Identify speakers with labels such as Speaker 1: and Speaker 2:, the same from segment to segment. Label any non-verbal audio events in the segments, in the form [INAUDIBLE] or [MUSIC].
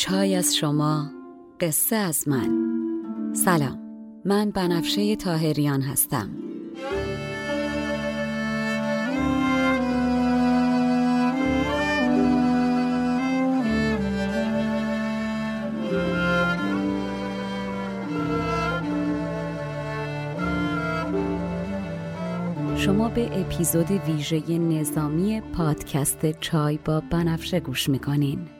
Speaker 1: چای از شما قصه از من. سلام من بنفشه تاهریان هستم. شما به اپیزود ویژه نظامی پادکست چای با بنفشه گوش می‌کنین.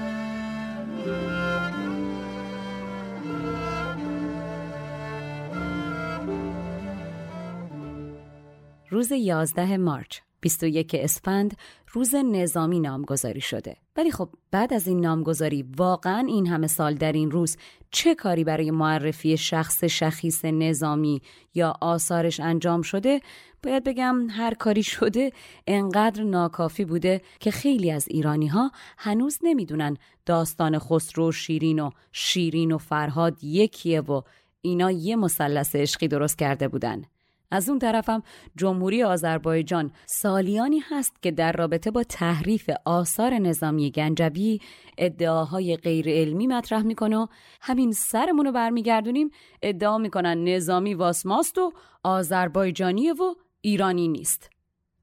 Speaker 1: روز 11 مارچ 21 اسفند روز نظامی نامگذاری شده. ولی خب بعد از این نامگذاری واقعا این همه سال در این روز چه کاری برای معرفی شخص شخیص نظامی یا آثارش انجام شده؟ باید بگم هر کاری شده انقدر ناکافی بوده که خیلی از ایرانی ها هنوز نمی‌دونن داستان خسرو شیرین و شیرین و فرهاد یکیه و اینا یه مثلث عشقی درست کرده بودن. از اون طرفم جمهوری آذربایجان سالیانی هست که در رابطه با تحریف آثار نظامی گنجبی ادعاهای غیر علمی مطرح می‌کنه و همین سرمون رو برمیگردونیم. ادعا می‌کنن نظامی واسماست و آذربایجانیه و ایرانی نیست.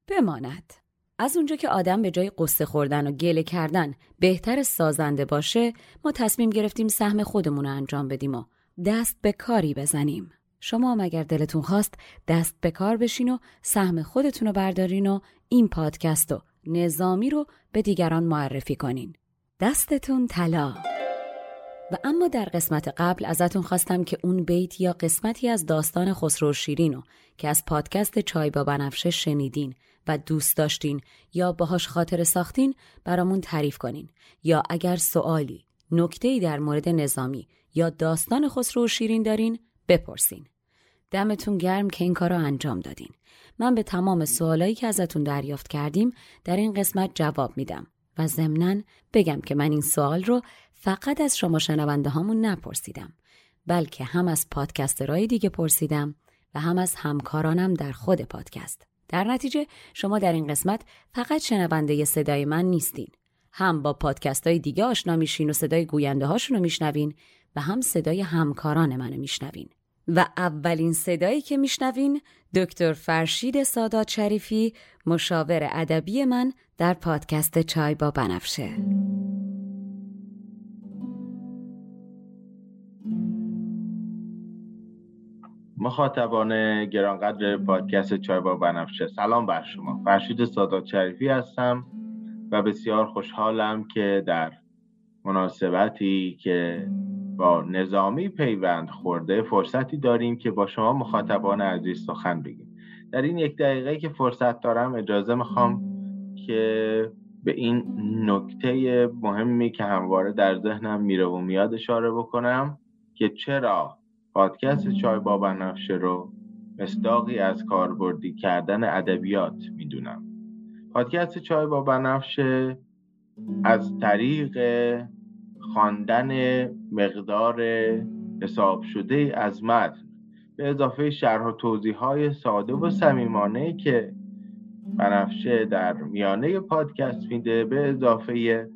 Speaker 1: بماند. از اونجا که آدم به جای قصه خوردن و گله کردن بهتر سازنده باشه ما تصمیم گرفتیم سهم خودمون رو انجام بدیم و دست به کاری بزنیم. شما هم اگر دلتون خواست دست به کار بشین و سهم خودتون رو بردارین و این پادکست و نظامی رو به دیگران معرفی کنین. دستتون طلا و اما در قسمت قبل ازتون خواستم که اون بیت یا قسمتی از داستان خسرو شیرینو که از پادکست چای با بنفشه شنیدین و دوست داشتین یا باهاش خاطر ساختین برامون تعریف کنین یا اگر سوالی نکته‌ای در مورد نظامی یا داستان خسرو شیرین دارین بپرسین. دمتون گرم که این کار رو انجام دادین. من به تمام سوالایی که ازتون دریافت کردیم در این قسمت جواب میدم و ضمنا بگم که من این سوال رو فقط از شما شنونده هامون نپرسیدم بلکه هم از پادکسترهای دیگه پرسیدم و هم از همکارانم در خود پادکست. در نتیجه شما در این قسمت فقط شنونده صدای من نیستین. هم با پادکست های دیگه آشنا میشین و صدای گوینده هاشون رو میشنوین و هم صدای همکاران منو میشنوین. و اولین صدایی که میشنوین دکتر فرشید سادات شریفی مشاور ادبی من در پادکست چای با بنفشه.
Speaker 2: مخاطبان گرانقدر پادکست چای با بنفشه سلام بر شما. فرشید سادات شریفی هستم و بسیار خوشحالم که در مناسبتی که با نظامی پیوند خورده فرصتی داریم که با شما مخاطبان عزیز سخن بگیم. در این یک دقیقه که فرصت دارم اجازه می‌خوام که به این نکته مهمی که همواره در ذهنم میره و میاد اشاره بکنم که چرا پادکست چای با بنفشه رو مصداقی از کاربردی کردن ادبیات می‌دونم. پادکست چای با بنفشه از طریق خواندن مقدار حساب شده از متن به اضافه شرح و توضیح های ساده و صمیمانه که بنفشه در میانه پادکست میده به اضافه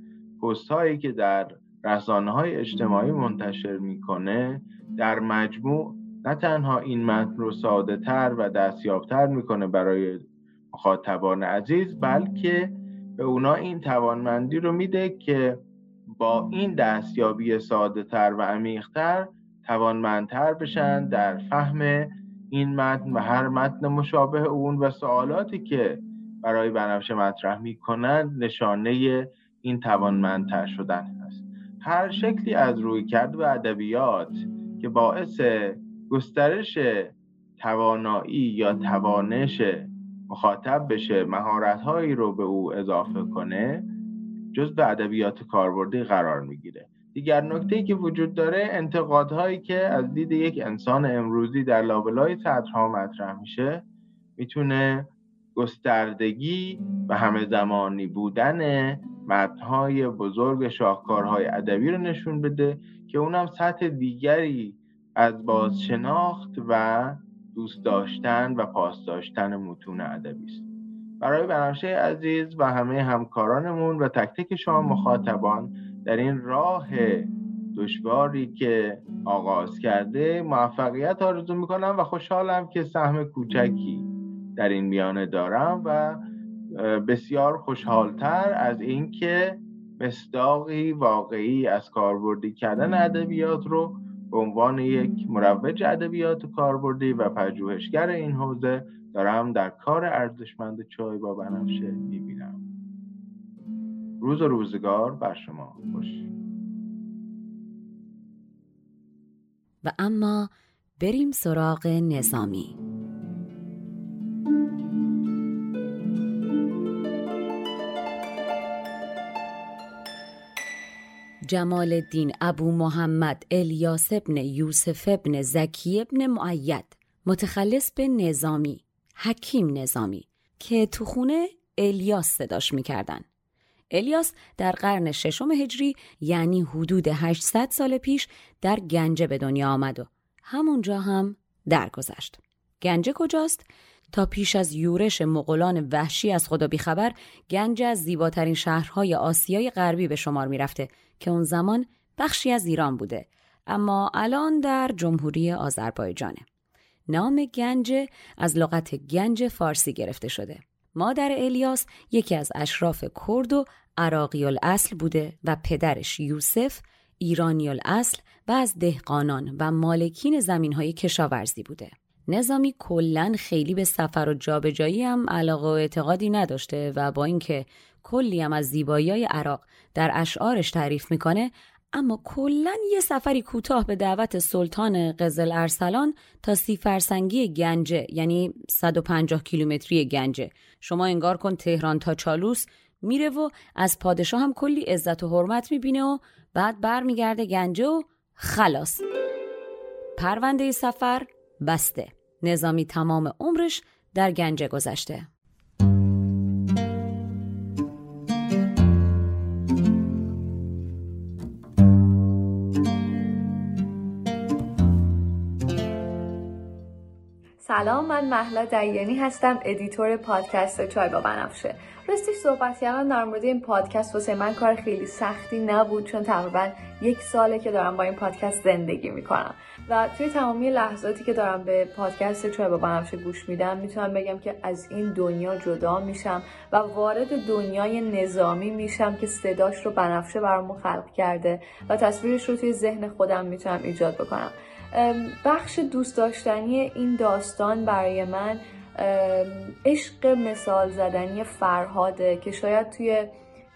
Speaker 2: پست هایی که در رسانه های اجتماعی منتشر می‌کنه در مجموع نه تنها این متن رو ساده تر و دستیابتر می‌کنه برای مخاطبان عزیز بلکه به اونا این توانمندی رو میده که با این دستیابی ساده تر و عمیقتر توانمندتر بشن در فهم این متن و هر متن مشابه اون و سوالاتی که برای بنفشه مطرح می‌کنند نشانه این توانمندتر شدن است هر شکلی از روی کرد و ادبیات که باعث گسترش توانایی یا توانش مخاطب بشه مهارت رو به او اضافه کنه جز به ادبیات کاربردی قرار می‌گیره. دیگر نکته که وجود داره انتقادهایی که از دید یک انسان امروزی در لابلای سطرها مطرح میشه. می‌تونه گستردگی و همه زمانی بودن متنهای بزرگ شاهکارهای ادبی رو نشون بده که اونم سطح دیگری از بازشناخت و دوست داشتن و پاس داشتن متون ادبی است. برای بنفشه عزیز و همه همکارانمون و تک تک شما مخاطبان در این راه دشواری که آغاز کرده موفقیت آرزو می‌کنم و خوشحالم که سهم کوچکی در این میانه دارم و بسیار خوشحالتر از اینکه مصداقی واقعی از کاربردی کردن ادبیات رو به عنوان یک مروج ادبیات کاربردی و پژوهشگر این حوزه دارم در کار ارزشمند چای با بنفشه می‌بینم. روز و روزگار بر شما خوش
Speaker 1: و اما بریم سراغ نظامی. جمال الدین ابو محمد الیاس ابن یوسف ابن زکی ابن معید متخلص به نظامی. حکیم نظامی که تو خونه الیاس صداش می‌کردن الیاس در قرن ششم هجری یعنی حدود 800 سال پیش در گنجه به دنیا آمد و همونجا هم درگذشت. گنجه کجاست؟ تا پیش از یورش مغولان وحشی از خدا بیخبر گنج از زیباترین شهرهای آسیای غربی به شمار می‌رفته که اون زمان بخشی از ایران بوده اما الان در جمهوری آذربایجانه. نام گنج از لغت گنج فارسی گرفته شده. مادر الیاس یکی از اشراف کرد و عراقی الاصل بوده و پدرش یوسف ایرانی الاصل و از دهقانان و مالکین زمین های کشاورزی بوده. نظامی کلا خیلی به سفر و جابجایی هم علاقه و اعتقادی نداشته و با اینکه کلی هم از زیبایی عراق در اشعارش تعریف می‌کنه اما کلا یه سفری کوتاه به دعوت سلطان قزل ارسلان تا سی فرسنگی گنجه یعنی 150 کیلومتری گنجه. شما انگار کن تهران تا چالوس میره و از پادشاه هم کلی عزت و حرمت می‌بینه و بعد برمیگرده گنجه و خلاص. پرونده سفر بسته. نظامی تمام عمرش در گنجه گذشته.
Speaker 3: سلام من مهلا دیانی هستم editor پادکست چای با بنفشه. راستش صحبت کردن در مورد این پادکست واسه من کار خیلی سختی نبود چون تقریبا یک ساله که دارم با این پادکست زندگی می‌کنم. و توی تمامی لحظاتی که دارم به پادکست چای با بنفشه گوش میدم می‌تونم بگم که از این دنیا جدا میشم و وارد دنیای نظامی میشم که صداش رو بنفشه برامون خلق کرده و تصویرش رو توی ذهن خودم می‌تونم ایجاد بکنم. بخش دوست داشتنی این داستان برای من عشق مثال زدنی فرهاده که شاید توی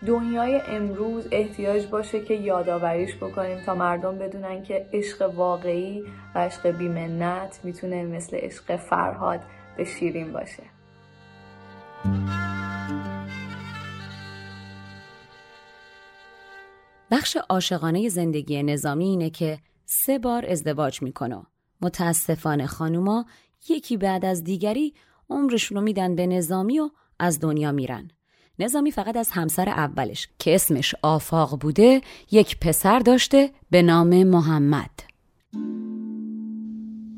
Speaker 3: دنیای امروز احتیاج باشه که یادآوریش بکنیم تا مردم بدونن که عشق واقعی و عشق بیمنت می‌تونه مثل عشق فرهاد به شیرین باشه.
Speaker 1: بخش عاشقانه زندگی نظامی اینه که سه بار ازدواج می‌کنه. متاسفانه خانوما یکی بعد از دیگری عمرشون رو میدن به نظامی و از دنیا میرن. نظامی فقط از همسر اولش که اسمش آفاق بوده یک پسر داشته به نام محمد.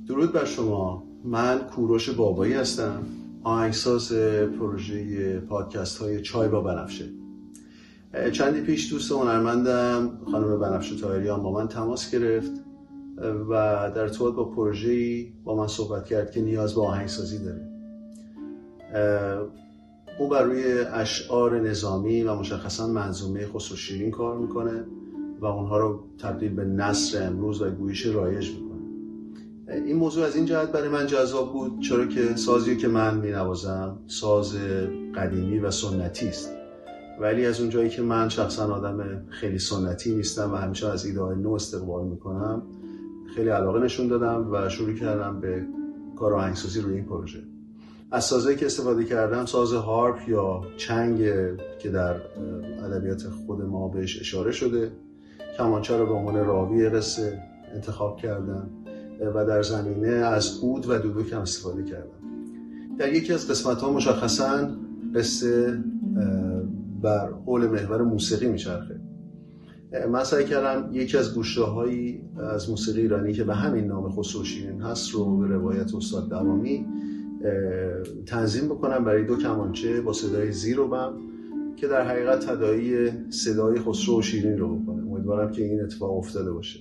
Speaker 4: درود بر شما من کوروش بابایی هستم آهنگساز پروژه پادکست های چای با بنفشه چندی پیش دوست هنرمندم خانم بنفشه تایریان با من تماس گرفت و در ارتباط با پروژه با من صحبت کرد که نیاز به آهنگسازی داره. او بر روی اشعار نظامی و مشخصا منظومه خسرو شیرین کار می‌کنه و اونها رو تبدیل به نصر امروز و گویش رایج می‌کنه. این موضوع از این جهت برای من جذاب بود چرا که سازی که من می نوازم ساز قدیمی و سنتی است. ولی از اون جایی که من شخصا آدم خیلی سنتی نیستم و همیشه از ایده های نو استقبال می‌کنم خیلی علاقه نشون دادم و شروع کردم به کار آهنگسازی روی این پروژه. از سازهایی که استفاده کردم ساز هارپ یا چنگ که در ادبیات خود ما بهش اشاره شده کمانچه رو به عنوان راوی قصه انتخاب کردم و در زمینه از عود و دودوک هم استفاده کردم. در یکی از قسمت ها مشخصا قصه بر حول محور موسیقی میچرخه. من سعی کردم یکی از گوشه هایی از موسیقی ایرانی که به همین نام خسرو شیرین هست رو به روایت استاد دوامی تنظیم بکنم برای دو کمانچه با صدای زیر و بم که در حقیقت تدایی صدای خسرو و شیرین رو بکنه. امیدوارم که این اتفاق افتاده باشه.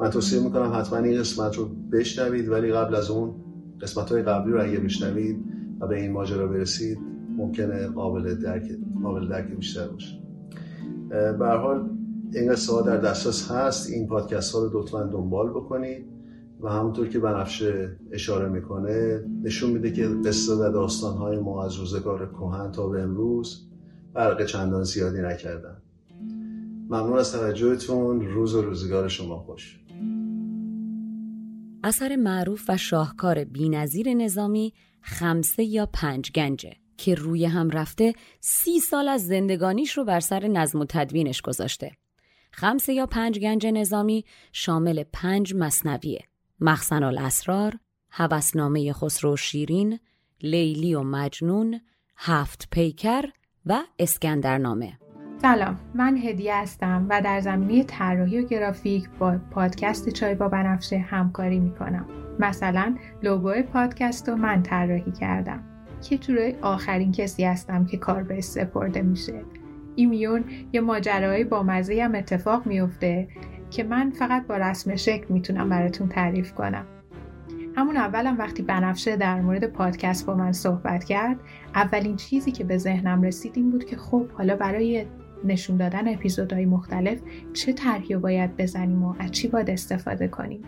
Speaker 4: من توصیه می‌کنم حتما این قسمت رو بشنوید ولی قبل از اون قسمت های قبلی رو اگه بشنوید و به این ماجرا برسید ممکنه قابل درک قابل درک بیشتر باشه. به حال این قصه در دسترس هست این پادکست ها رو لطفا دنبال بکنید و همونطور که بنفشه اشاره می‌کنه نشون میده که قصه و داستان های ما از روزگار کهن تا به امروز فرق چندان زیادی نکردن. ممنون از توجهتون. روز و روزگار شما خوش.
Speaker 1: اثر معروف و شاهکار بینظیر نظامی خمسه یا پنج گنجه. که روی هم رفته سی سال از زندگانیش رو بر سر نظم و تدوینش گذاشته. خمسه یا پنج گنج نظامی شامل پنج مصنویه. مخزن الاسرار، هوسنامه خسرو شیرین، لیلی و مجنون، هفت پیکر و اسکندرنامه.
Speaker 5: سلام من هدیه هستم و در زمینه طراحی و گرافیک با پادکست چای با بنفشه همکاری می‌کنم مثلا لوگو پادکست رو من طراحی کردم که جوره آخرین کسی هستم که کار به سپرده میشه. این میون یه ماجراهایی با مزه هم اتفاق میفته که من فقط با رسم شکل می‌تونم براتون تعریف کنم. همون اولم وقتی بنفشه در مورد پادکست با من صحبت کرد اولین چیزی که به ذهنم رسید این بود که خب حالا برای نشون دادن اپیزودهای مختلف چه طرحی باید بزنیم و از چی باید استفاده کنیم.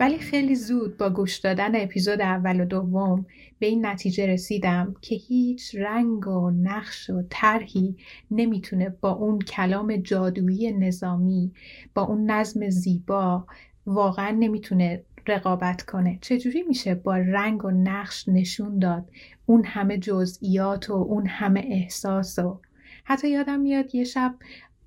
Speaker 5: ولی خیلی زود با گوش دادن اپیزود اول و دوم به این نتیجه رسیدم که هیچ رنگ و نقش و طرحی نمی‌تونه با اون کلام جادویی نظامی با اون نظم زیبا واقعا نمی‌تونه رقابت کنه. چجوری میشه با رنگ و نقش نشون داد اون همه جزئیات و اون همه احساس و حتی یادم میاد یه شب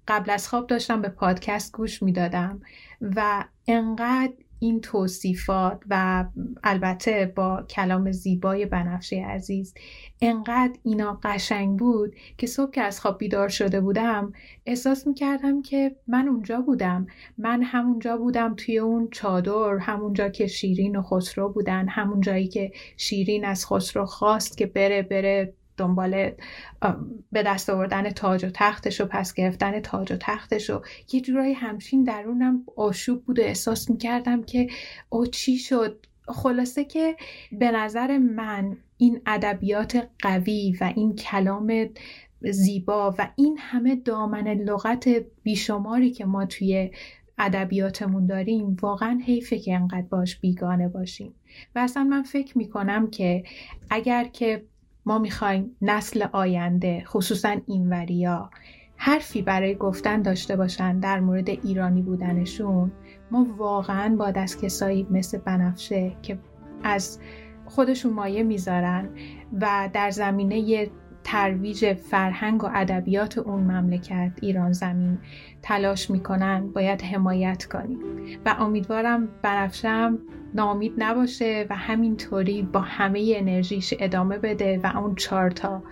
Speaker 5: قبل از خواب داشتم به پادکست گوش می‌دادم و انقدر این توصیفات و البته با کلام زیبای بنفشه عزیز انقدر اینا قشنگ بود که صبح که از خواب بیدار شده بودم احساس می‌کردم که من اونجا بودم. من همونجا بودم توی اون چادر همونجا که شیرین و خسرو بودن همون جایی که شیرین از خسرو خواست که بره بره دنبال به دست آوردن تاج و تختش و پس گرفتن تاج و تختش و یه جورایی همچین درونم آشوب بود و احساس می‌کردم که او چی شد؟ خلاصه که به نظر من این ادبیات قوی و این کلام زیبا و این همه دامن لغت بیشماری که ما توی ادبیاتمون داریم واقعا حیفه که انقدر باش بیگانه باشیم. و اصلا من فکر می‌کنم که اگر که ما می‌خوایم نسل آینده خصوصا اینوریا حرفی برای گفتن داشته باشن در مورد ایرانی بودنشون ما واقعا با دست کسایی مثل بنفشه که از خودشون مایه می‌ذارن و در زمینه ترویج فرهنگ و ادبیات اون مملکت ایران زمین تلاش می‌کنن باید حمایت کنیم. و امیدوارم بنفشم نامید نباشه و همینطوری با همه انرژیش ادامه بده و اون چارتا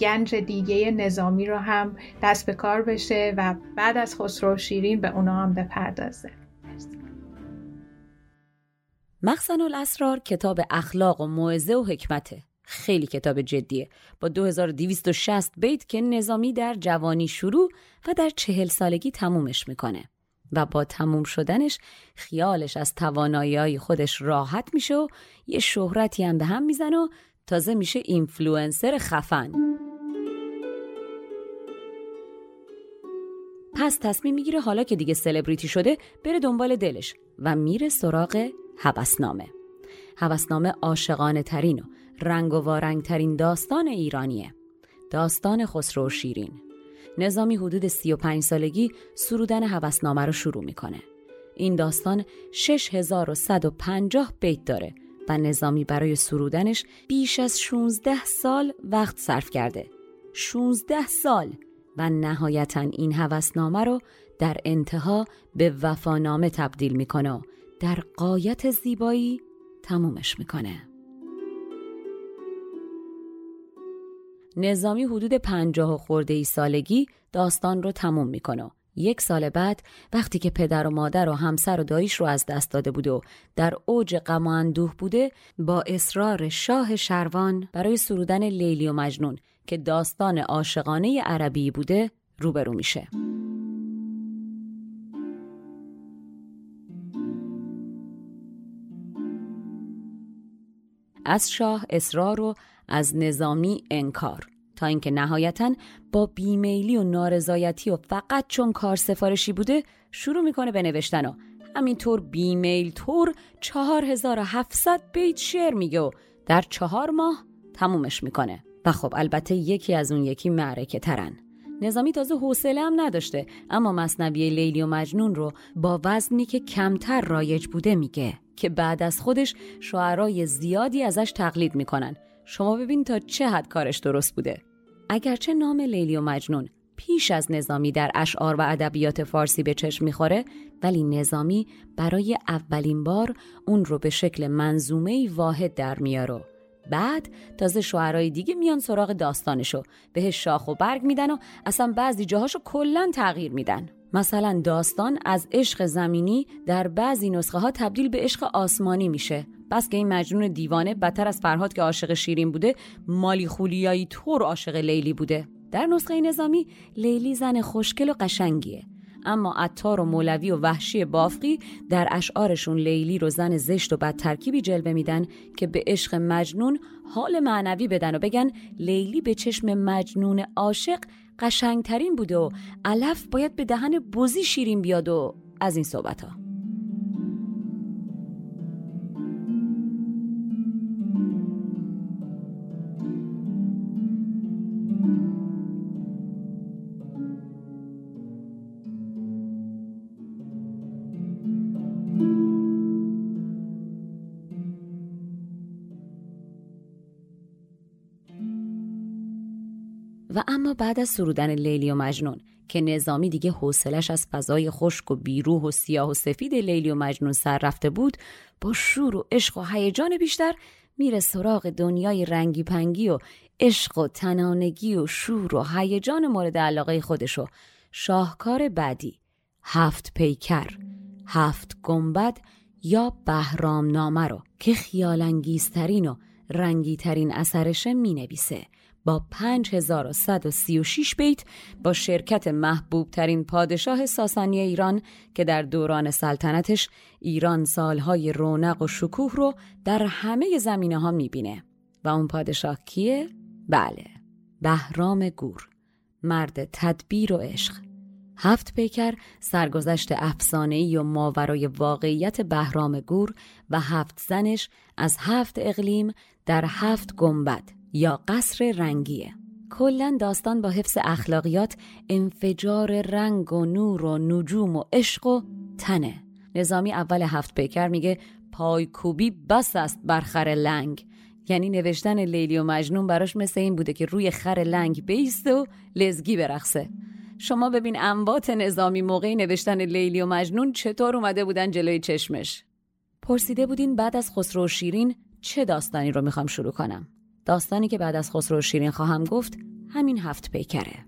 Speaker 5: گنج دیگه نظامی رو هم دست به کار بشه و بعد از خسرو شیرین به اونا هم بپردازه.
Speaker 1: مخزن الاسرار کتاب اخلاق و موعظه و حکمته. خیلی کتاب جدیه. با 2260 بیت که نظامی در جوانی شروع و در چهل سالگی تمومش می‌کنه. و با تموم شدنش خیالش از توانایی خودش راحت میشه و یه شهرتی هم به هم می‌زنه و تازه میشه اینفلوئنسر خفن. پس تصمیم می‌گیره حالا که دیگه سلبریتی شده بره دنبال دلش و میره سراغ حبسنامه هوسنامه عاشقانه ترین و رنگ و وارنگ ترین داستان ایرانیه. داستان خسرو شیرین. نظامی حدود 35 سالگی سرودن هوسنامه رو شروع می‌کنه. این داستان 6150 بیت داره و نظامی برای سرودنش بیش از 16 سال وقت صرف کرده. 16 سال! و نهایتا این هوسنامه رو در انتها به وفانامه تبدیل می‌کنه و در قایت زیبایی تمومش می‌کنه. نظامی حدود پنجاه و خورده ای سالگی داستان رو تموم می‌کنه. یک سال بعد وقتی که پدر و مادر و همسر و داییش رو از دست داده بود و در اوج غم و اندوه بوده با اصرار شاه شروان برای سرودن لیلی و مجنون که داستان عاشقانه عربی بوده روبرو میشه. از شاه اصرار و از نظامی انکار تا اینکه نهایتا با بیمیلی و نارضایتی و فقط چون کار سفارشی بوده شروع می‌کنه به نوشتن و همینطور بیمیل طور 4700 بیت شعر میگه و در چهار ماه تمومش می‌کنه. و خب البته یکی از اون یکی معرکه ترن. نظامی تازه حوصله هم نداشته اما مصنوی لیلی و مجنون رو با وزنی که کمتر رایج بوده میگه که بعد از خودش شعرای زیادی ازش تقلید می‌کنن. شما ببین تا چه حد کارش درست بوده. اگرچه نام لیلی و مجنون پیش از نظامی در اشعار و ادبیات فارسی به چشم می‌خوره ولی نظامی برای اولین بار اون رو به شکل منظومه واحد در میاره. بعد تازه شعرهای دیگه میان سراغ داستانشو بهش شاخ و برگ میدن و اصلا بعضی جاهاشو کلا تغییر میدن. مثلا داستان از عشق زمینی در بعضی نسخه ها تبدیل به عشق آسمانی میشه. بس که این مجنون دیوانه بدتر از فرهاد که عاشق شیرین بوده مالی خولیایی طور عاشق لیلی بوده. در نسخه نظامی لیلی زن خوشگل و قشنگیه. اما عطار و مولوی و وحشی بافقی در اشعارشون لیلی رو زن زشت و بد ترکیبی جلوه میدن که به عشق مجنون حال معنوی بدن و بگن لیلی به چشم مجنون عاشق قشنگترین بوده و علف باید به دهن بزی شیرین بیاد و از این صحبت ها. اما بعد از سرودن لیلی و مجنون که نظامی دیگه حوصلش از فضای خشک و بیروح و سیاه و سفید لیلی و مجنون سر رفته بود با شور و عشق و هیجان بیشتر میره سراغ دنیای رنگی پنگی و عشق و تنانگی و شور و هیجان مورد علاقه خودشو شاهکار بعدی هفت پیکر هفت گنبد یا بهرام نامه رو که خیالانگیزترین و رنگیترین اثرشه می نویسه. با 5136 بیت با شرکت محبوب ترین پادشاه ساسانی ایران که در دوران سلطنتش ایران سالهای رونق و شکوه رو در همه زمینه ها می‌بینه. و اون پادشاه کیه؟ بله بهرام گور مرد تدبیر و عشق. هفت پیکر سرگذشت افسانه‌ای و ماورای واقعیت بهرام گور و هفت زنش از هفت اقلیم در هفت گنبد. یا قصر رنگیه. کلا داستان با حفظ اخلاقیات انفجار رنگ و نور و نجوم و عشق و تنه. نظامی اول هفت پیکر میگه پایکوبی بس است بر خر لنگ. یعنی نوشتن لیلی و مجنون براش مثل این بوده که روی خر لنگ بیسته و لزگی برخصه شما ببین انبات نظامی موقعی نوشتن لیلی و مجنون چطور اومده بودن جلوی چشمش. پرسیده بودین بعد از خسرو شیرین چه داستانی رو می‌خوام شروع کنم؟ داستانی که بعد از خسرو شیرین خواهم گفت همین هفت پیکره.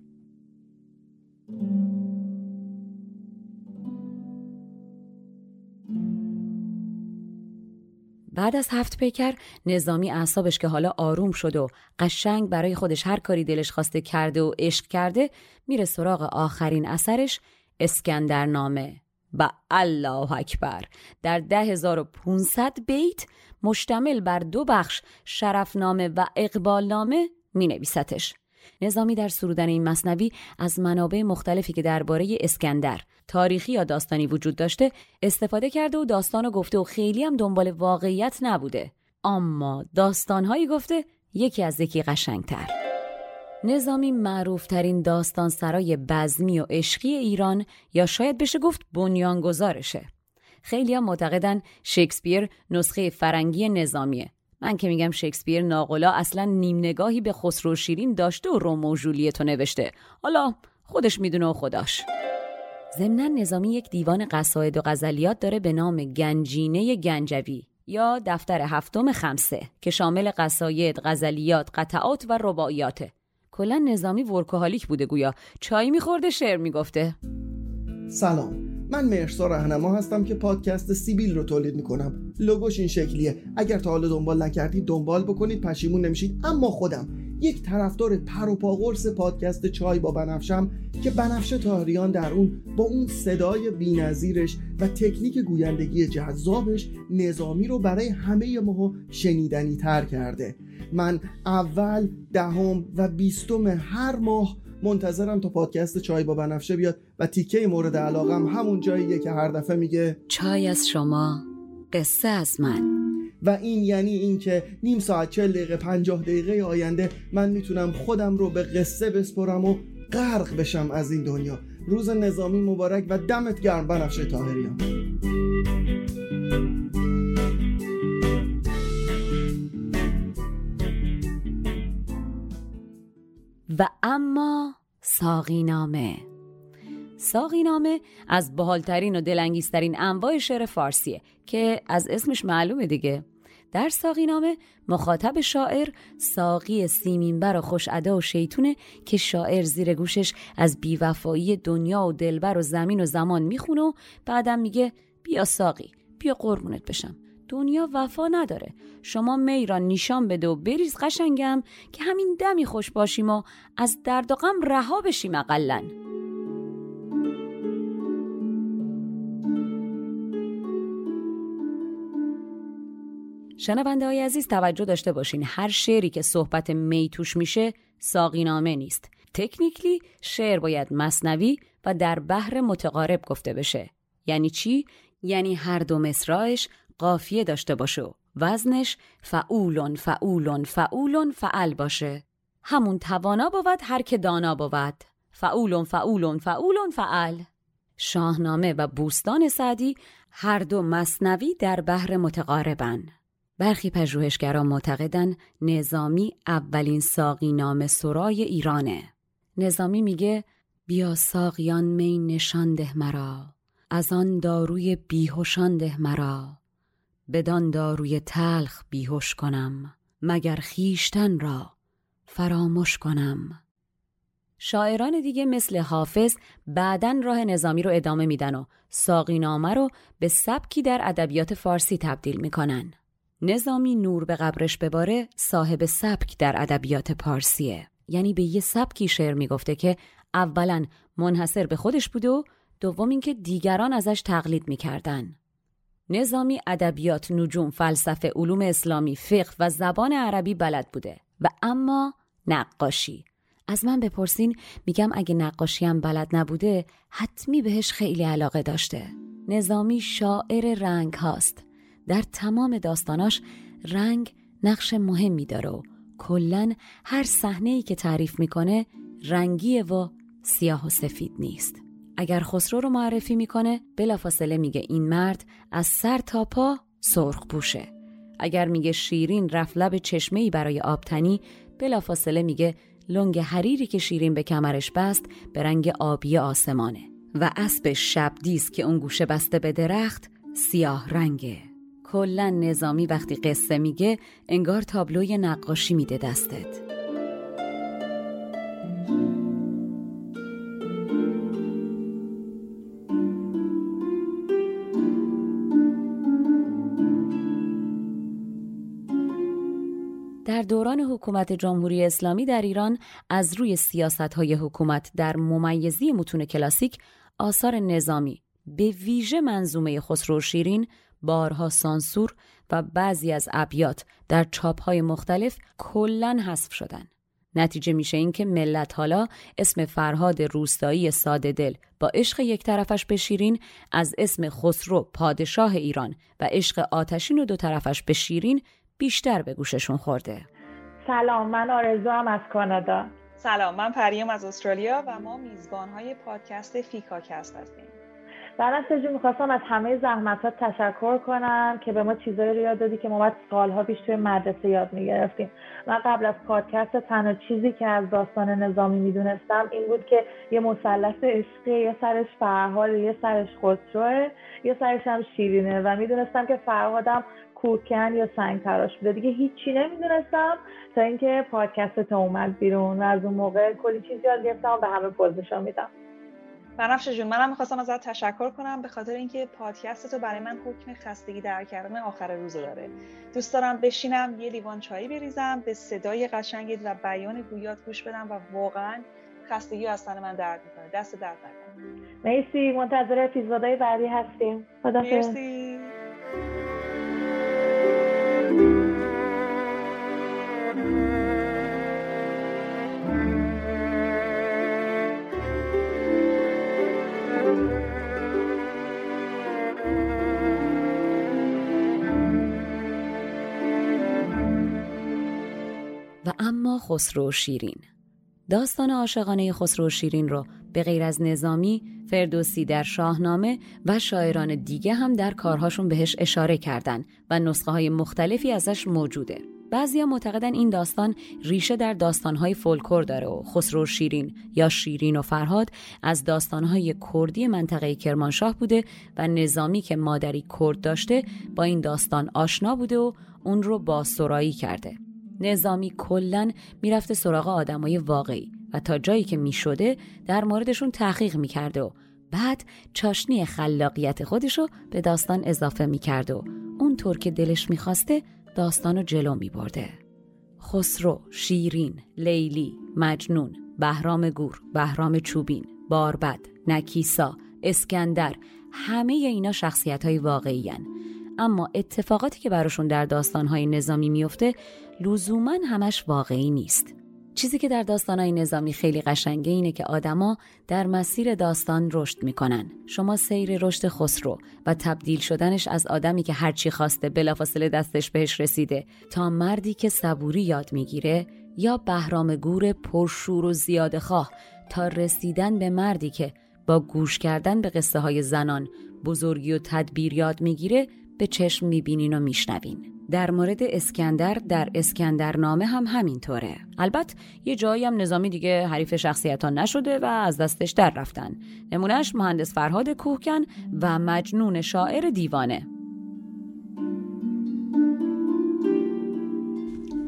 Speaker 1: بعد از هفت پیکر نظامی اعصابش که حالا آروم شد و قشنگ برای خودش هر کاری دلش خواسته کرده و عشق کرده میره سراغ آخرین اثرش اسکندرنامه. و الله اکبر. در 10500 بیت مشتمل بر دو بخش شرفنامه و اقبالنامه می نویستش. نظامی در سرودن این مصنوی از منابع مختلفی که درباره اسکندر تاریخی یا داستانی وجود داشته استفاده کرده و داستان گفته و خیلی هم دنبال واقعیت نبوده. اما داستانهایی گفته یکی از یکی قشنگتر. نظامی معروفترین داستان سرای بزمی و عشقی ایران یا شاید بشه گفت بنیانگذارشه. خیلی هم معتقدن شکسپیر نسخه فرنگی نظامیه. من که میگم شکسپیر ناقلا اصلا نیم نگاهی به خسرو شیرین داشته و رومو و جولیتو نوشته. حالا خودش می‌دونه و خداش. ضمنا نظامی یک دیوان قصاید و غزلیات داره به نام گنجینه گنجوی یا دفتر هفتم خمسه که شامل قصاید، غزلیات، قطعات و رباعیاته. کلا نظامی ورکوهالیک بوده گویا. چای میخورده شعر می‌گفته.
Speaker 6: سلام. من مرسا رهنما هستم که پادکست سیبیل رو تولید می‌کنم. لوگوش این شکلیه. اگر تا حالا دنبال نکردید دنبال بکنید پشیمون نمیشید اما خودم. یک طرفدار پر و قرص پادکست چای با بنفشم که بنفشه تاهریان در اون با اون صدای بینظیرش و تکنیک گویندگی جذابش نظامی رو برای همه ما شنیدنی تر کرده. من اول دهم و بیستم هر ماه منتظرم تا پادکست چای با بنفشه بیاد و تیکه مورد علاقم همون جاییه که هر دفعه میگه
Speaker 1: چای از شما قصه از من.
Speaker 6: و این یعنی اینکه نیم ساعت چل دقیقه پنجاه دقیقه آینده من می‌تونم خودم رو به قصه بسپرم و غرق بشم از این دنیا. روز نظامی مبارک و دمت گرم بنفشه تاهریان
Speaker 1: و اما ساقینامه ساقینامه از بحالترین و دلانگیزترین انواع شعر فارسیه که از اسمش معلومه دیگه. در ساقینامه مخاطب شاعر ساقی سیمینبر و خوش ادا و شیطونه که شاعر زیر گوشش از بیوفایی دنیا و دلبر و زمین و زمان می‌خونه و بعدم میگه بیا ساقی بیا قربونت بشم. دنیا وفا نداره. شما می را نیشان بده و بریز قشنگم که همین دمی خوش باشیم و از درد و غم رها بشیم اقلن شنونده های عزیز توجه داشته باشین هر شعری که صحبت می توش میشه ساقینامه نیست. تکنیکلی شعر باید مصنوی و در بحر متقارب گفته بشه. یعنی چی؟ یعنی هر دو مصرایش قافیه داشته باشه وزنش فعولون فعولون فعولون فعل باشه. همون توانا بود هر که دانا بود. فعولون فعولون فعولون فعل. شاهنامه و بوستان سعدی هر دو مصنوی در بحر متقاربن. برخی پژوهشگران معتقدن نظامی اولین ساقی نام سرای ایرانه. نظامی میگه بیا ساقیان می نشان ده مرا از آن داروی بیهوشان ده مرا. بدان داروی تلخ بیهوش کنم مگر خیشتن را فراموش کنم. شاعران دیگه مثل حافظ بعدن راه نظامی رو ادامه میدن و ساقی نامه رو به سبکی در ادبیات فارسی تبدیل می‌کنن. نظامی نور به قبرش بباره صاحب سبک در ادبیات پارسیه. یعنی به یه سبکی شعر می‌گفته که اولا منحصر به خودش بوده و دوم اینکه دیگران ازش تقلید می‌کردن. نظامی ادبیات نجوم فلسفه علوم اسلامی فقه و زبان عربی بلد بوده. و اما نقاشی. از من بپرسین میگم اگه نقاشی هم بلد نبوده حتمی بهش خیلی علاقه داشته. نظامی شاعر رنگ هاست. در تمام داستاناش رنگ نقش مهمی داره و کلا هر صحنه ای که تعریف می‌کنه رنگیه و سیاه و سفید نیست. اگر خسرو رو معرفی می‌کنه بلافاصله میگه این مرد از سر تا پا سرخ پوشه. اگر میگه شیرین رفت لب چشمه ای برای آبتنی بلافاصله میگه لنگ حریری که شیرین به کمرش بست به رنگ آبی آسمانه و اسب شبدیز که اون گوشه بسته به درخت سیاه رنگه. کلا نظامی وقتی قصه میگه انگار تابلوی نقاشی میده دستت. در دوران حکومت جمهوری اسلامی در ایران از روی سیاست های حکومت در ممیزی متون کلاسیک آثار نظامی به ویژه منظومه خسرو شیرین بارها سانسور و بعضی از ابیات در چاپهای مختلف کلا حذف شدن. نتیجه میشه این که ملت حالا اسم فرهاد روستایی ساده دل با عشق یک طرفش به شیرین از اسم خسرو پادشاه ایران و عشق آتشین و دو طرفش به شیرین بیشتر به گوششون خورده.
Speaker 7: سلام من آرزو هم از کانادا.
Speaker 8: سلام من پریام از استرالیا و ما میزبان های پادکست فیکاکست هستیم.
Speaker 7: بنفشه جون می‌خواستم از همه زحمتات تشکر کنم که به ما چیزایی رو یاد دادی که ما باید سالها پیش توی مدرسه یاد می‌گرفتیم. من قبل از پادکست تنها چیزی که از داستان نظامی می‌دونستم این بود که یه مثلث عشقی یه سرش فرهاد یه سرش خسروه یه سرش هم شیرینه و می‌دونستم که فرهادم کوهکن یا سنگ تراش بوده. دیگه هیچی نمی‌دونستم تا اینکه پادکست تا اومد بیرون و از اون موقع کلی چیز یاد گرفتم و به همه پوزشان میدم.
Speaker 8: بنفش جون منم می‌خواستم ازت تشکر کنم به خاطر اینکه پادکست تو برای من حکم خستگی در کردن آخر روز داره. دوست دارم بشینم یه لیوان چایی بریزم به صدای قشنگت و بیان گویات گوش بدم و واقعا خستگی از تن من درد می‌کنه. دست درد نکنه.
Speaker 7: مرسی منتظر اپیزودهای بعدی هستیم. خدا
Speaker 8: مرسی.
Speaker 1: اما خسرو شیرین داستان عاشقانه خسرو شیرین رو به غیر از نظامی، فردوسی در شاهنامه و شاعران دیگه هم در کارهاشون بهش اشاره کردن و نسخه های مختلفی ازش موجوده. بعضیا معتقدن این داستان ریشه در داستانهای فولکلور داره و خسرو شیرین یا شیرین و فرهاد از داستانهای کردی منطقه کرمانشاه بوده و نظامی که مادری کرد داشته با این داستان آشنا بوده و اون رو با سرایی کرده. نظامی کلا می‌رفته سراغ آدمای واقعی و تا جایی که می‌شده در موردشون تحقیق می‌کرده و بعد چاشنی خلاقیت خودشو به داستان اضافه می‌کرده و اونطور که دلش می‌خواسته داستان رو جلو میبرده. خسرو، شیرین، لیلی، مجنون، بهرام گور، بهرام چوبین، باربد، نکیسا، اسکندر همه اینا شخصیت های واقعی اما اتفاقاتی که براشون در داستانهای نظامی میفته لزوما همش واقعی نیست. چیزی که در داستانهای نظامی خیلی قشنگه اینه که آدما در مسیر داستان رشد می‌کنن. شما سیر رشد خسرو و تبدیل شدنش از آدمی که هرچی خواسته بلافاصله دستش بهش رسیده تا مردی که صبوری یاد می‌گیره یا بهرام گور پرشور و زیاده خواه تا رسیدن به مردی که با گوش کردن به قصه های زنان بزرگی و تدبیر یاد می‌گیره به چشم می‌بینین و میشنوین. در مورد اسکندر در اسکندرنامه هم همینطوره. البته یه جایی هم نظامی دیگه حریف شخصیت ها نشده و از دستش در رفتن. نمونهش مهندس فرهاد کوهکن و مجنون شاعر دیوانه.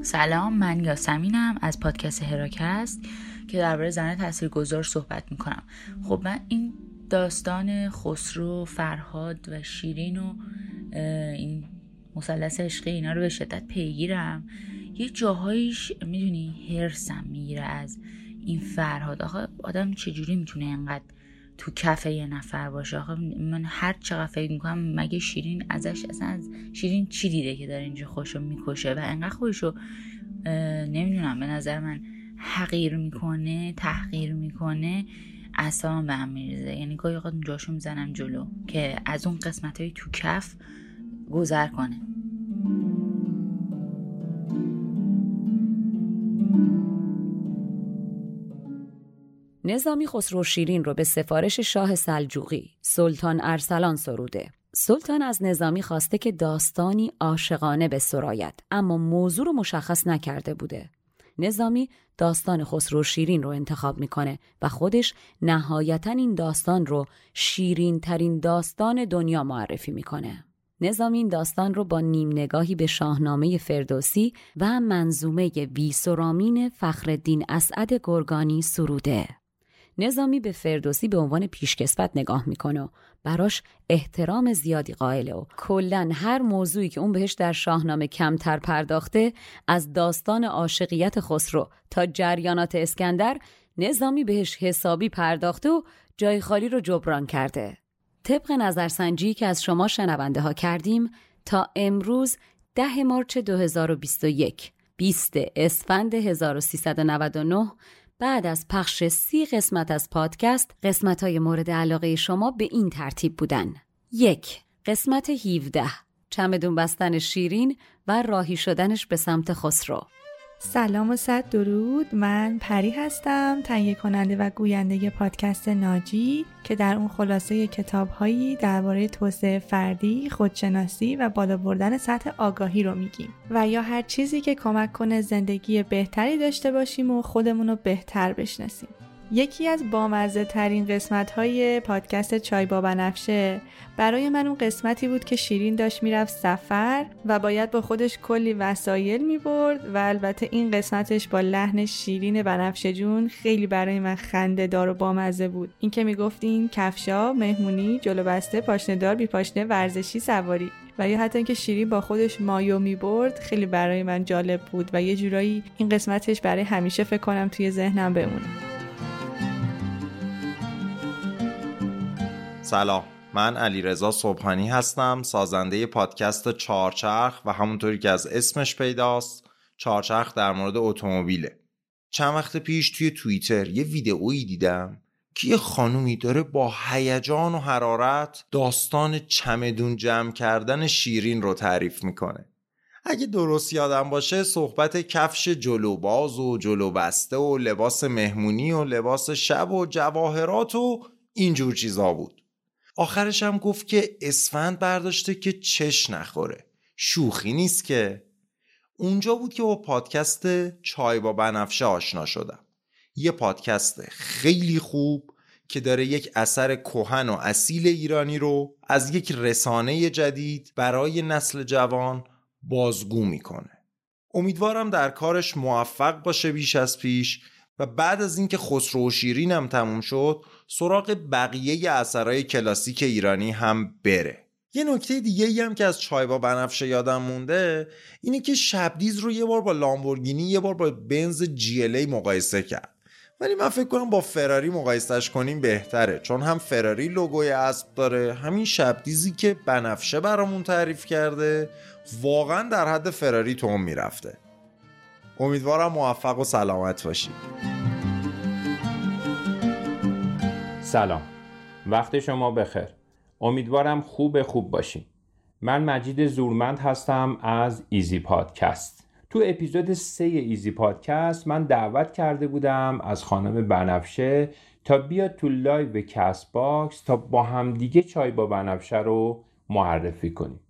Speaker 9: سلام من یاسمینم از پادکست هراکست که درباره زن تاثیرگذار صحبت می‌کنم. خب من این داستان خسرو فرهاد و شیرین و این مثلث عشقی اینا رو به شدت پیگیرم. یه جاهایش می‌دونی هرسم می‌گیره از این فرهاد. آخه آدم چجوری می‌تونه انقدر تو کفه یه نفر باشه؟ آخه من هر چقدر فکر می‌کنم مگه شیرین ازش اصلا از شیرین چی دیده که داره اینجا خوشو می‌کشه و انقدر خودشو نمی‌دونم به نظر من حقیر می‌کنه تحقیر می‌کنه. اصلا به هم میریزه. یعنی گاهی اوقات جاشو می‌زنم جلو که از اون قسمت های تو کف گذر کنه.
Speaker 1: نظامی خسرو شیرین رو به سفارش شاه سلجوقی سلطان ارسلان سروده. سلطان از نظامی خواسته که داستانی عاشقانه به سرایت اما موضوع رو مشخص نکرده بوده. نظامی داستان خسرو شیرین رو انتخاب می‌کنه و خودش نهایتا این داستان رو شیرین ترین داستان دنیا معرفی می‌کنه نظامی این داستان رو با نیم نگاهی به شاهنامه فردوسی و منظومه ویسورامین فخردین اسعد گرگانی سروده. نظامی به فردوسی به عنوان پیشکسوت نگاه می‌کنه براش احترام زیادی قائله و کلا هر موضوعی که اون بهش در شاهنامه کمتر پرداخته از داستان عاشقیت خسرو تا جریانات اسکندر نظامی بهش حسابی پرداخته و جای خالی رو جبران کرده. طبق نظرسنجی که از شما شنونده ها کردیم تا امروز ده مارچ 2021 20 اسفند 1399 بعد از پخش سی قسمت از پادکست قسمت های مورد علاقه شما به این ترتیب بودن. یک قسمت 17 چمدون بستن شیرین و راهی شدنش به سمت خسرو.
Speaker 10: سلام و صد درود. من پری هستم تهیه کننده و گوینده پادکست ناجی که در اون خلاصه کتاب هایی درباره توسعه فردی، خودشناسی و بالا بردن سطح آگاهی رو میگیم. و یا هر چیزی که کمک کنه زندگی بهتری داشته باشیم و خودمون رو بهتر بشناسیم. یکی از بامزه ترین قسمت های پادکست چای با بنفشه. برای من اون قسمتی بود که شیرین داشت می‌رفت سفر و باید با خودش کلی وسایل می برد و البته این قسمتش با لحن شیرین بنفشه جون خیلی برای من خنده دار و بامزه بود. این که می‌گفت این کفشا مهمونی جلو بسته پاشنه دار بی پاشنه ورزشی سواری. و یا حتی اینکه شیرین با خودش مایو می برد خیلی برای من جالب بود و یه جورایی این قسمتش برای همیشه فکر کنم توی ذهنم بمونه.
Speaker 11: سلام. من علی رضا صبحانی هستم سازنده پادکست چارچرخ و همونطوری که از اسمش پیداست چارچرخ در مورد اتومبیله. چند وقت پیش توی توییتر یه ویدئویی دیدم که یه خانومی داره با هیجان و حرارت داستان چمدون جمع کردن شیرین رو تعریف می‌کنه. اگه درست یادم باشه صحبت کفش جلوباز و جلو بسته و لباس مهمونی و لباس شب و جواهرات و اینجور چیزا بود. آخرش هم گفت که اسفند برداشته که چش نخوره. شوخی نیست که. اونجا بود که با پادکست چای با بنفشه آشنا شدم. یه پادکست خیلی خوب که داره یک اثر کهن و اصیل ایرانی رو از یک رسانه جدید برای نسل جوان بازگو می‌کنه. امیدوارم در کارش موفق باشه بیش از پیش. و بعد از اینکه خسرو و شیرینم تموم شد سراغ بقیه اثرهای کلاسیک ایرانی هم بره. یه نکته دیگه ای هم که از چای با بنفشه یادم مونده اینه که شبدیز رو یه بار با لامبورگینی یه بار با بنز جی ای مقایسه کرد. ولی من فکر کنم با فراری مقایسهش کنیم بهتره چون هم فراری لوگوی اسب داره همین شبدیزی که بنفشه برامون تعریف کرده واقعا در حد فراری تو می‌رفته. امیدوارم موفق و سلامت باشید.
Speaker 12: سلام. وقت شما بخیر. امیدوارم خوب خوب باشین. من مجید زورمند هستم از ایزی پادکست. تو اپیزود سه ایزی پادکست من دعوت کرده بودم از خانم بنفشه تا بیاد تو live CastBox تا با همدیگه چای با بنفشه رو معرفی کنیم.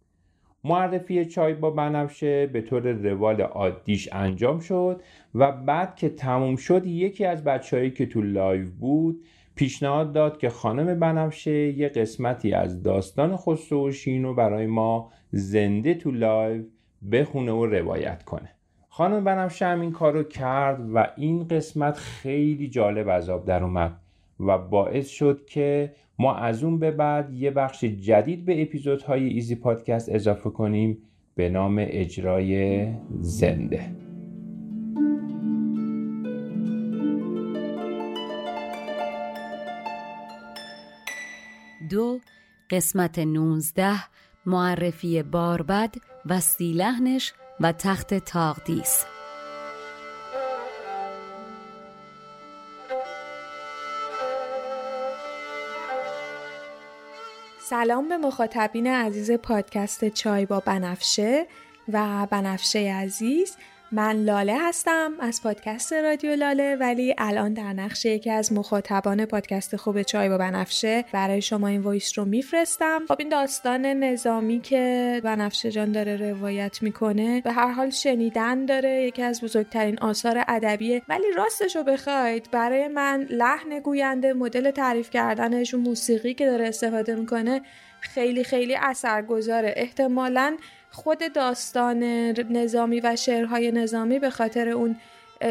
Speaker 12: معرفی چای با بنفشه به طور روال عادیش انجام شد و بعد که تموم شد یکی از بچههایی که تو live بود پیشنهاد داد که خانم بنفشه یه قسمتی از داستان خسرو و رو برای ما زنده تو live بخونه و روایت کنه. خانم بنفشه هم این کار رو کرد و این قسمت خیلی جالب آب در اومد و باعث شد که ما از اون به بعد یه بخش جدید به اپیزودهای ایزی پادکست اضافه کنیم به نام اجرای زنده.
Speaker 1: دو قسمت 19 معرفی باربد و سیلهنش و تخت تاقدیس.
Speaker 10: سلام به مخاطبین عزیز پادکست چای با بنفشه و بنفشه عزیز. من لاله هستم از پادکست رادیو لاله ولی الان در نقش یکی از مخاطبان پادکست خوب چای با بنفشه برای شما این voice رو میفرستم. خب این داستان نظامی که بنفشه جان داره روایت می‌کنه به هر حال شنیدن داره یکی از بزرگترین آثار ادبیه. ولی راستش رو بخواید برای من لحن گوینده مدل تعریف کردنش و موسیقی که داره استفاده می‌کنه خیلی خیلی اثرگذاره. احتمالاً خود داستان نظامی و شعرهای نظامی به خاطر اون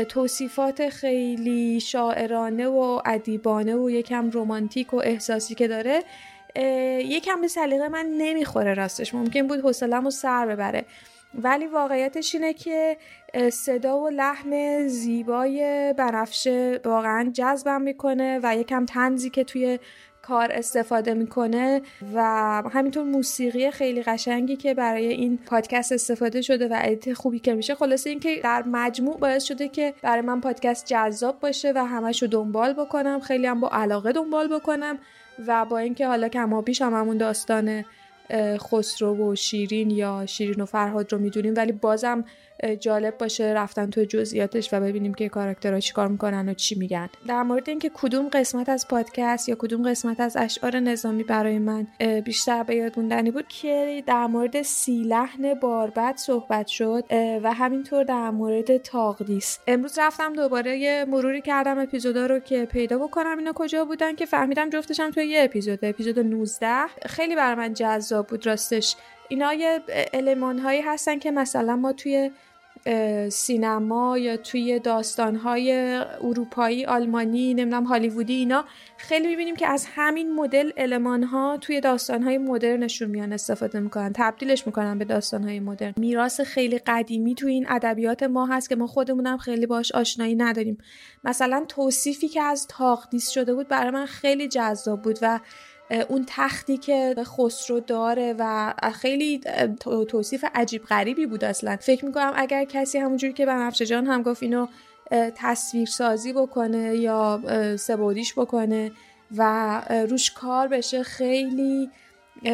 Speaker 10: توصیفات خیلی شاعرانه و ادیبانه و یکم رومانتیک و احساسی که داره یکم به سلیقه من نمی‌خوره راستش. ممکن بود حوصله‌مو سر ببره. ولی واقعیتش اینه که صدا و لحن زیبای بنفشه واقعا جذبم می‌کنه و یکم تنزی که توی کار استفاده می‌کنه و همینطور موسیقی خیلی قشنگی که برای این پادکست استفاده شده و edit خوبی که میشه خلاصه اینکه در مجموع باعث شده که برای من پادکست جذاب باشه و همش رو دنبال بکنم. خیلی هم با علاقه دنبال بکنم و با اینکه حالا کمابیش هم همون داستان خسرو و شیرین یا شیرین و فرهاد رو می‌دونیم ولی بازم جالب باشه رفتن تو جزئیاتش و ببینیم که کاراکترها چیکار می‌کنن و چی میگن. در مورد اینکه کدوم قسمت از پادکست یا کدوم قسمت از اشعار نظامی برای من بیشتر به یاد موندنی بود که در مورد سی لحن باربد صحبت شد و همینطور در مورد تاقدیس. امروز رفتم دوباره یه مروری کردم اپیزودا رو که پیدا بکنم. اینا کجا بودن که فهمیدم جفتشم توی یه اپیزود اپیزود 19 خیلی برای من جذاب بود راستش. اینا یه علمان هایی هستن که مثلا ما توی سینما یا توی داستانهای اروپایی آلمانی نمی‌دونم هالیوودی اینا خیلی می‌بینیم که از همین مدل علمان ها توی داستانهای مدرنشون میان استفاده می‌کنن. تبدیلش می‌کنن به داستانهای مدرن. میراث خیلی قدیمی توی این ادبیات ما هست که ما خودمونم خیلی باش آشنایی نداریم. مثلا توصیفی که از تاقدیس شده بود برای من خیلی جذاب بود و اون تختی که خسرو داره و خیلی توصیف عجیب غریبی بود اصلا. فکر می‌کنم اگر کسی همونجوری که بنفشه جان هم گفت اینو تصویر سازی بکنه یا سبودیش بکنه و روش کار بشه خیلی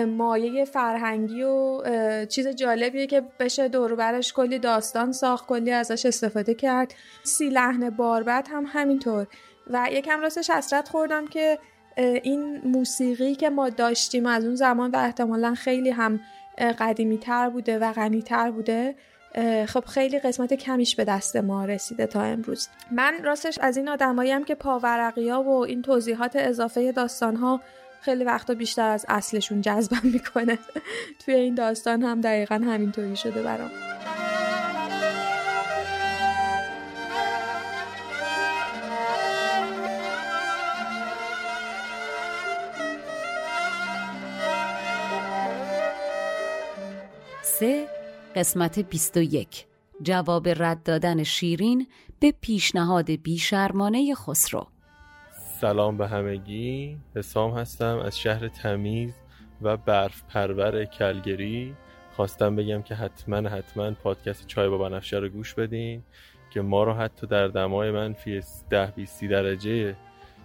Speaker 10: مایه فرهنگی و چیز جالبیه که بشه دور برش کلی داستان ساخت کلی ازش استفاده کرد. سی لحن باربد هم همینطور. و یکم راستش حسرت خوردم که این موسیقی که ما داشتیم از اون زمان و احتمالا خیلی هم قدیمی تر بوده و غنی تر بوده خب خیلی قسمت کمیش به دست ما رسیده تا امروز. من راستش از این آدمایی که پاورقی ها و این توضیحات اضافه داستان ها خیلی وقتا بیشتر از اصلشون جذبم می‌کنه. [LAUGHS] توی این داستان هم دقیقا همینطوری شده برام.
Speaker 1: قسمت 21 جواب رد دادن شیرین به پیشنهاد بیشرمانه خسرو.
Speaker 13: سلام به همگی. حسام هستم از شهر تمیز و برف پرور کلگری. خواستم بگم که حتما حتما پادکست چای با بنفشه رو گوش بدین که ما رو حتی در دمای منفی ده 20 درجه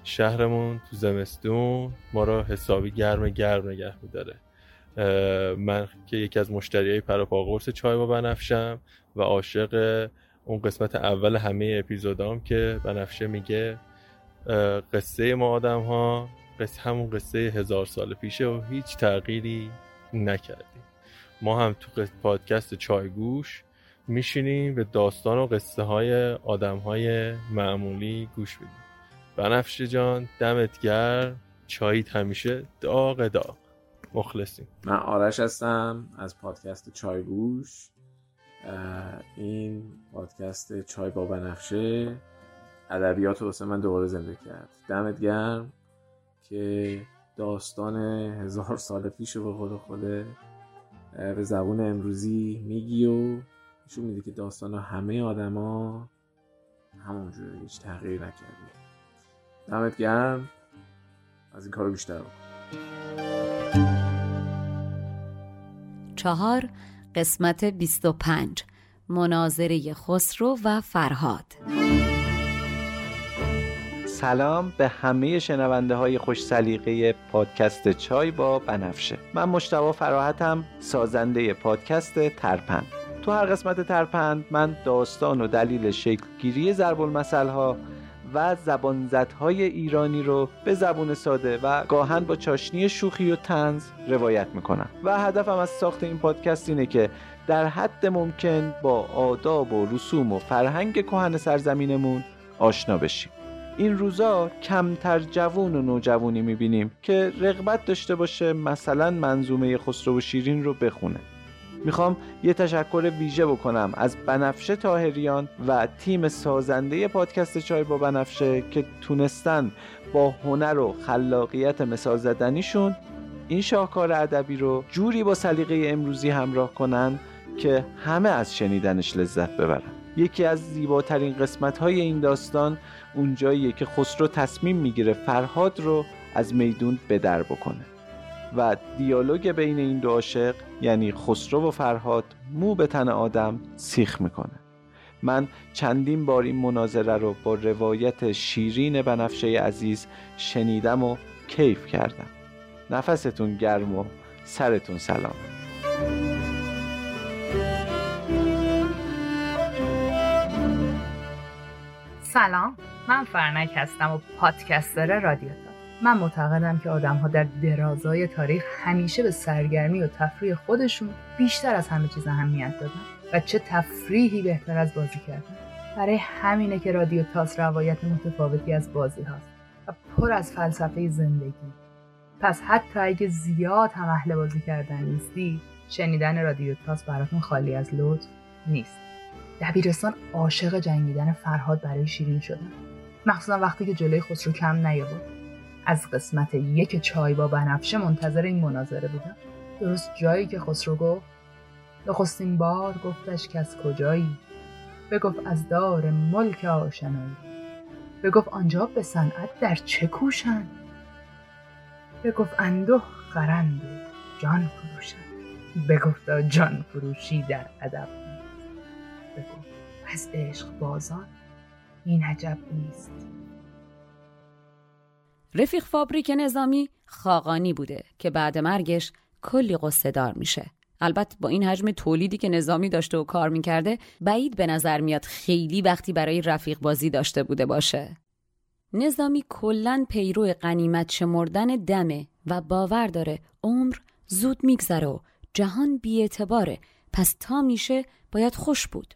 Speaker 13: شهرمون تو زمستون ما رو حسابی گرم گرم نگه میداره. من که یکی از مشتری های پروپا قرص چای با بنفشم و عاشق اون قسمت اول همه اپیزودام که بنفشه میگه قصه ما آدم ها قصه همون قصه هزار سال پیشه و هیچ تغییری نکردیم. ما هم تو پادکست چایگوش میشینیم به داستان و قصه های آدم های معمولی گوش بدیم. بنفشه جان دمت گرم. چاییت همیشه داغ داغ. مخلصیم.
Speaker 14: من آرش هستم از پادکست چایگوش این پادکست چای با بنفشه. ادبیات رو من دوباره زنده کرد. دمت گرم که داستان هزار سال پیش به خود خوده به زبون امروزی میگی و نشون میده که داستان همه آدما همونجوری هیچ تغییر نکردی دمت گرم. از این کارو بیشتر بکن.
Speaker 1: چهار قسمت 25 مناظره خسرو و فرهاد.
Speaker 15: سلام به همه شنونده های خوش سلیقه پادکست چای با بنفشه. من مشتبا فراحتم سازنده پادکست ترپند. تو هر قسمت ترپند من داستان و دلیل شکلگیری ضرب المثل ها و زبانزدهای ایرانی رو به زبون ساده و گاهن با چاشنی شوخی و تنز روایت می‌کنم و هدفم از ساخت این پادکست اینه که در حد ممکن با آداب و رسوم و فرهنگ کهن سرزمینمون آشنا بشیم. این روزا کمتر جوون و نوجوونی می‌بینیم که رغبت داشته باشه مثلا منظومه خسرو و شیرین رو بخونه. می‌خوام یه تشکر ویژه بکنم از بنفشه تاهریان و تیم سازنده پادکست چای با بنفشه که تونستن با هنر و خلاقیت مثال زدنیشون این شاهکار ادبی رو جوری با سلیقه امروزی همراه کنن که همه از شنیدنش لذت ببرن. یکی از زیباترین قسمت های این داستان اونجاییه که خسرو تصمیم می‌گیره فرهاد رو از میدون بدر بکنه. و دیالوگ بین این دو عاشق یعنی خسرو و فرهاد مو به تن آدم سیخ می‌کنه. من چندین بار این مناظره رو با روایت شیرین بنفشه عزیز شنیدم و کیف کردم. نفستون گرم و سرتون سلام.
Speaker 16: سلام. من فرنک هستم و پادکستر رادیو من معتقدم که آدم ها در درازای تاریخ همیشه به سرگرمی و تفریح خودشون بیشتر از همه چیز اهمیت دادن و چه تفریحی بهتر از بازی کردن. برای همینه که رادیو تاس روایت متفاوتی از بازی هاست و پر از فلسفه زندگی. پس حتی اگه زیاد هم اهل بازی کردن نیستی شنیدن رادیو تاس براتون خالی از لطف نیست. دبیرستان عاشق جنگیدن فرهاد برای شیرین شدن. مخصوصا وقتی که جلوی خسرو کم نیاورد. از قسمت یک چای با بنفشه منتظر این مناظره بودم. درست جایی که خسرو گفت نخستین بار گفتش که از کجایی؟ بگفت از دار ملک آشنایی. بگفت آنجا به صنعت در چه کوشند؟ بگفت اندوه خرند جان فروشند. بگفت جان فروشی در ادب بگفت از عشق بازان این عجب نیست.
Speaker 1: رفیق فابریک نظامی خاقانی بوده که بعد مرگش کلی قصه دار میشه. البته با این حجم تولیدی که نظامی داشته و کار می‌کرده بعید به نظر میاد خیلی وقتی برای رفیق بازی داشته بوده باشه. نظامی کلا پیرو قنیمت شمردن دمه و باور داره عمر زود میگذره و جهان بیعتباره پس تا میشه باید خوش بود.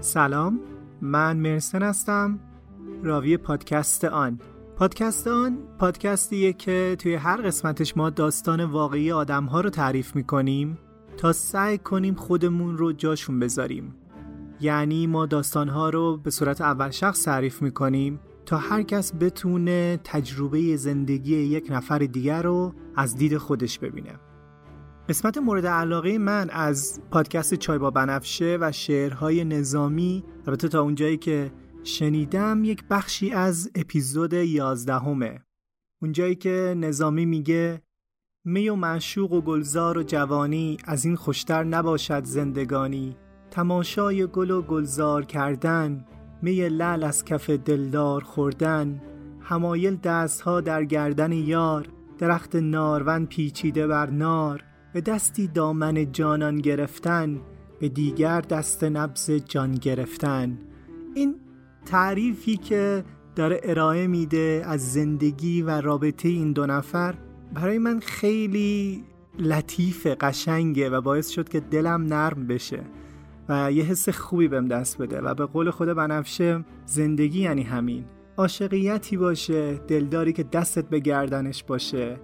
Speaker 17: سلام من مرسن هستم. راوی پادکست آن. پادکست آن پادکستیه که توی هر قسمتش ما داستان واقعی آدم ها رو تعریف می‌کنیم تا سعی کنیم خودمون رو جاشون بذاریم. یعنی ما داستان ها رو به صورت اول شخص تعریف می‌کنیم تا هر کس بتونه تجربه زندگی یک نفر دیگر رو از دید خودش ببینه. قسمت مورد علاقه من از پادکست چای با بنفشه و شعرهای نظامی البته تا اونجایی که شنیدم یک بخشی از اپیزود یازدهمه. اونجایی که نظامی میگه می و معشوق و گلزار و جوانی از این خوشتر نباشد زندگانی. تماشای گل و گلزار کردن می لل از کف دلدار خوردن. همایل دستها در گردن یار درخت نارون پیچیده بر نار. به دستی دامن جانان گرفتن به دیگر دست نبز جان گرفتن. این تعریفی که داره ارائه میده از زندگی و رابطه این دو نفر برای من خیلی لطیف قشنگه و باعث شد که دلم نرم بشه و یه حس خوبی بهم دست بده و به قول خود بنفشه زندگی یعنی همین. عاشقیتی باشه دلداری که دستت به گردنش باشه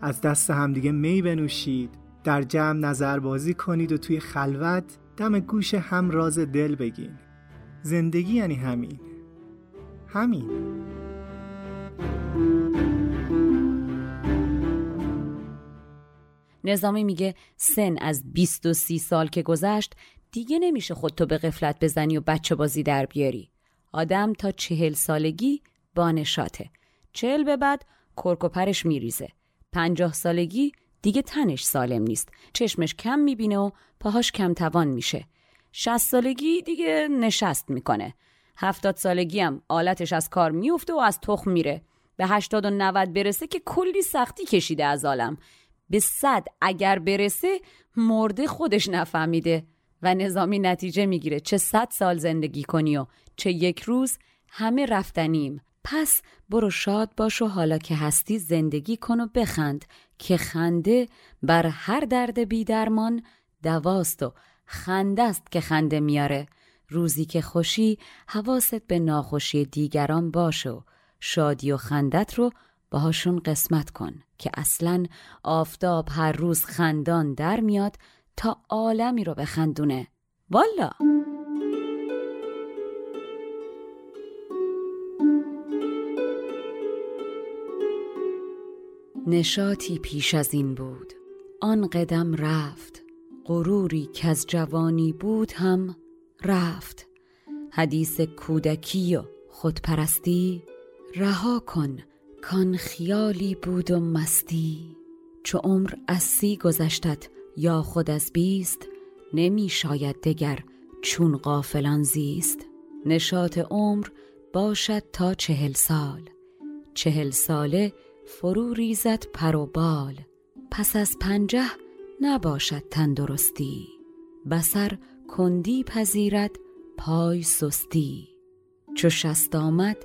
Speaker 17: از دست همدیگه می بنوشید در جمع نظربازی کنید و توی خلوت دم گوش هم راز دل بگین. زندگی یعنی همین. همین.
Speaker 1: نظامی میگه سن از 20 و 30 سال که گذشت دیگه نمیشه خودتو به قفلت بزنی و بچه بازی در بیاری. آدم تا چهل سالگی بانشاته چهل به بعد کرک و پرش میریزه. پنجاه سالگی دیگه تنش سالم نیست. چشمش کم می‌بینه و پاهاش کم توان میشه. شست سالگی دیگه نشست می‌کنه. هفتاد سالگی هم آلتش از کار میفته و از تخم میره. به هشتاد و نود برسه که کلی سختی کشیده از عالم به صد اگر برسه مرده خودش نفهمیده و نظامی نتیجه می‌گیره. چه صد سال زندگی کنی و چه یک روز همه رفتنیم. پس برو شاد باش و حالا که هستی زندگی کن و بخند که خنده بر هر درد بیدرمان دواست و خنده است که خنده میاره. روزی که خوشی حواست به ناخوشی دیگران باشه و شادی و خندت رو باهاشون قسمت کن که اصلا آفتاب هر روز خندان در میاد تا عالمی رو بخندونه. والا! نشاطی پیش از این بود. آن قدم رفت. غروری که از جوانی بود هم رفت. حدیث کودکی و خودپرستی رها کن کان خیالی بود و مستی. چو عمر از سی گذشتت یا خود از بیست نمی شاید دگر چون قافلان زیست. نشاط عمر باشد تا چهل سال. چهل ساله فرو ریزد پر و بال. پس از پنجه نباشد تندرستی. بسر کندی پذیرد پای سستی. چو شست آمد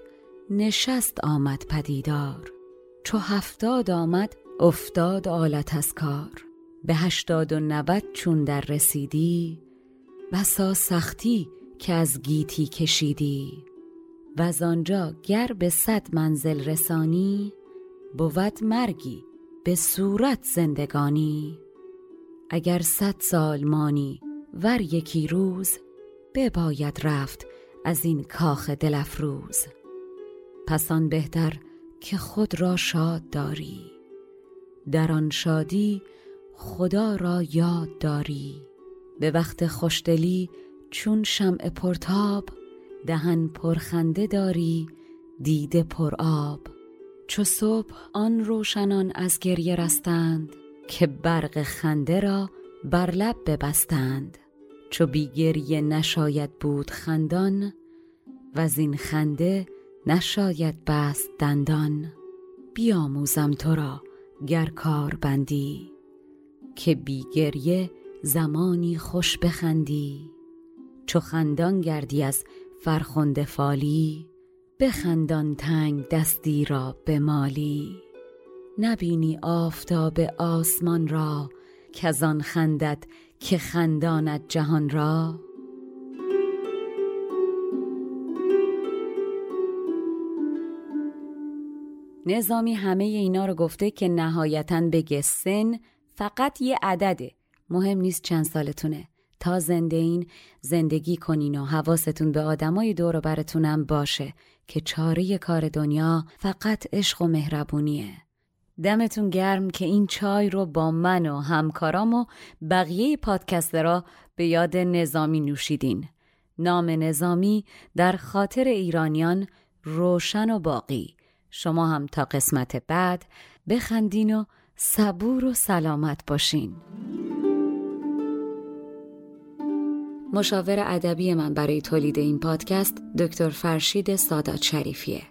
Speaker 1: نشست آمد پدیدار. چو هفتاد آمد افتاد آلت از کار. به هشتاد و نود چون در رسیدی بسا سختی که از گیتی کشیدی. و آنجا گر به صد منزل رسانی بود مرگی به صورت زندگانی. اگر صد سال مانی ور یکی روز بباید رفت از این کاخ دلفروز پس آن بهتر که خود را شاد داری. در آن شادی خدا را یاد داری. به وقت خوشدلی چون شمع پرتاب دهن پرخنده داری دیده پر آب. چو صبح آن روشنان از گریه رستند که برق خنده را بر لب ببستند. چو بی گریه نشاید بود خندان و این خنده نشاید بست دندان. بیاموزم تو را گر کار بندی که بی گریه زمانی خوش بخندی. چو خندان گردی از فرخنده فالی بخندان تنگ دستی را به مالی نبینی آفتاب آسمان را که آن خندد که خنداند جهان را؟ نظامی همه اینا رو گفته که نهایتا بگه سن فقط یه عدده. مهم نیست چند سالتونه. تا زنده این زندگی کنین و حواستون به آدمای دور و براتونم باشه که چاره کار دنیا فقط عشق و مهربونیه. دمتون گرم که این چای رو با من و همکارام و بقیه پادکسترها به یاد نظامی نوشیدین. نام نظامی در خاطر ایرانیان روشن و باقی. شما هم تا قسمت بعد بخندین و صبور و سلامت باشین. مشاور ادبی من برای تولید این پادکست دکتر فرشید سادات شریفیه.